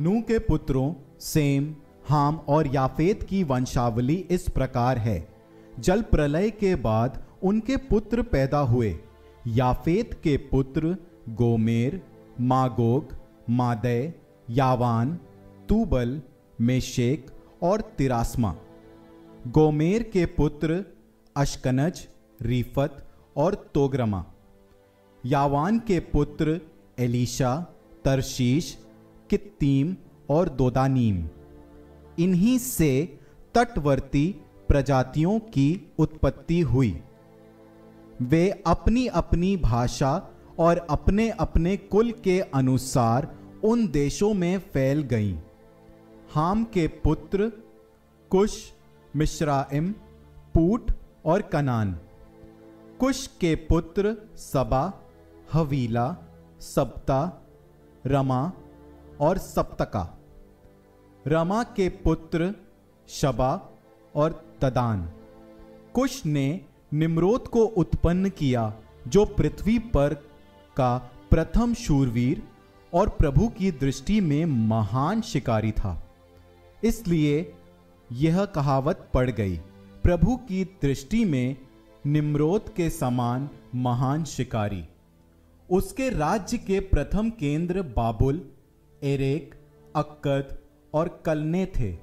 नू के पुत्रों, सेम, हाम और याफेत की वंशावली इस प्रकार है। जल प्रलय के बाद उनके पुत्र पैदा हुए। याफेत के पुत्र Gomer, Magog Madai Javan, Tubal, Meshech और तिरासमा। गोमेर के पुत्र अशकनज, रीफत और तोग्रमा। यावान के पुत्र एलिशा, तरशीश कित्तीम और दोदानीम। इन्हीं से तटवर्ती प्रजातियों की उत्पत्ति हुई। वे अपनी अपनी भाषा और अपने अपने कुल के अनुसार उन देशों में फैल गईं। हाम के पुत्र कुश, मिश्राइम, पूट और कनान। कुश के पुत्र सबा, हवीला सप्ता रमा और सप्तका। रमा के पुत्र शबा और तदान। कुश ने निम्रोत को उत्पन्न किया, जो पृथ्वी पर का प्रथम शूरवीर और प्रभु की दृष्टि में महान शिकारी था। इसलिए यह कहावत पड़ गई। प्रभु की दृष्टि में निम्रोत के समान महान शिकारी। उसके राज्य के प्रथम केंद्र बाबुल एरेक, अक्कद और कलने थे।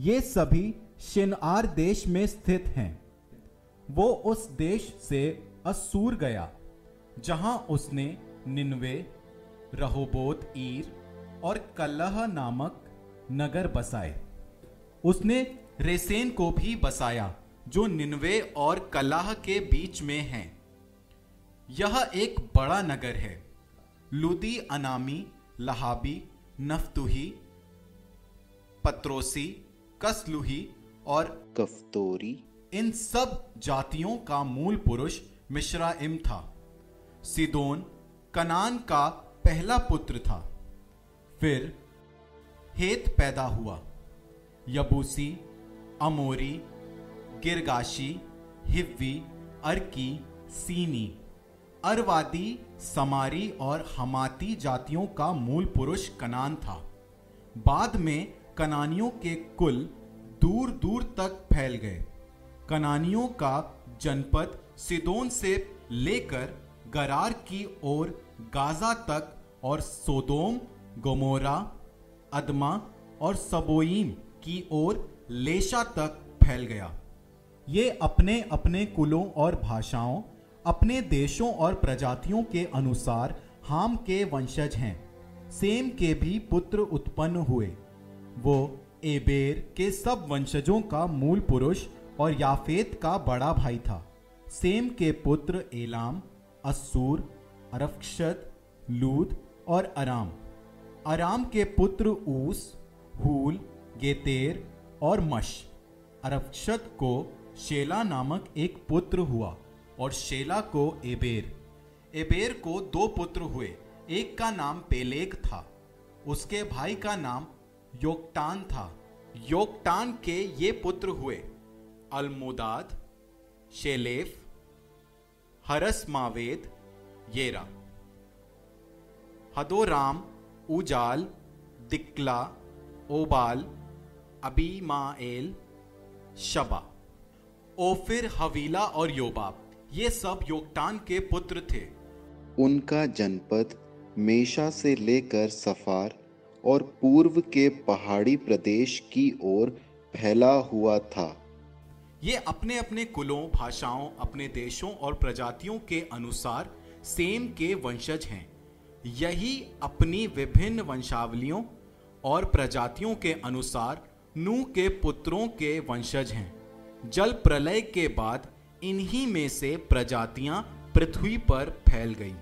ये सभी शिनआर देश में स्थित हैं। वो उस देश से असूर गया, जहाँ उसने निन्वे, रहोबोत ईर और कलह नामक नगर बसाए। उसने रेसेन को भी बसाया, जो निन्वे और कलाह के बीच में है। यह एक बड़ा नगर है। लुदी अनामी लहाबी नफ्तुही पत्रोसी कसलुही और कफ्तोरी। इन सब जातियों का मूल पुरुष मिश्राइम था। सिदोन कनान का पहला पुत्र था। फिर हेत पैदा हुआ। यबूसी अमोरी गिरगाशी हिव्वी अर्की सीनी। अरवादी, समारी और हमाती जातियों का मूल पुरुष कनान था। बाद में कनानियों के कुल दूर दूर तक फैल गए। कनानियों का जनपद सिदोन से लेकर गरार की ओर गाजा तक और सोदोम, गोमोरा, अदमा और सबोईम की ओर लेशा तक फैल गया। ये अपने अपने कुलों और भाषाओं अपने देशों और प्रजातियों के अनुसार हाम के वंशज हैं। सेम के भी पुत्र उत्पन्न हुए। वो एबेर के सब वंशजों का मूल पुरुष और याफेत का बड़ा भाई था। सेम के पुत्र एलाम असूर अरफक्षद, लूद और अराम। अराम के पुत्र ऊस, हूल, गेतेर और मश। अरफक्षत को शेला नामक एक पुत्र हुआ। और शेला को एबेर। एबेर को दो पुत्र हुए। एक का नाम पेलेग था। उसके भाई का नाम योक्टान था। योक्टान के ये पुत्र हुए। अलमुदाद, शेलेफ, हरस मावेद, येरा। हदोराम, उजाल, दिक्ला, ओबाल, अबीमाएल, शबा। ओफिर, हवीला और योबाब। ये सब योगटान के पुत्र थे। उनका जनपद मेषा से लेकर सफार और पूर्व के पहाड़ी प्रदेश की ओर फैला हुआ था। ये अपने अपने कुलों भाषाओं अपने देशों और प्रजातियों के अनुसार सेम के वंशज हैं। यही अपनी विभिन्न वंशावलियों और प्रजातियों के अनुसार नू के पुत्रों के वंशज हैं। जल प्रलय के बाद इन्हीं में से प्रजातियाँ पृथ्वी पर फैल गईं।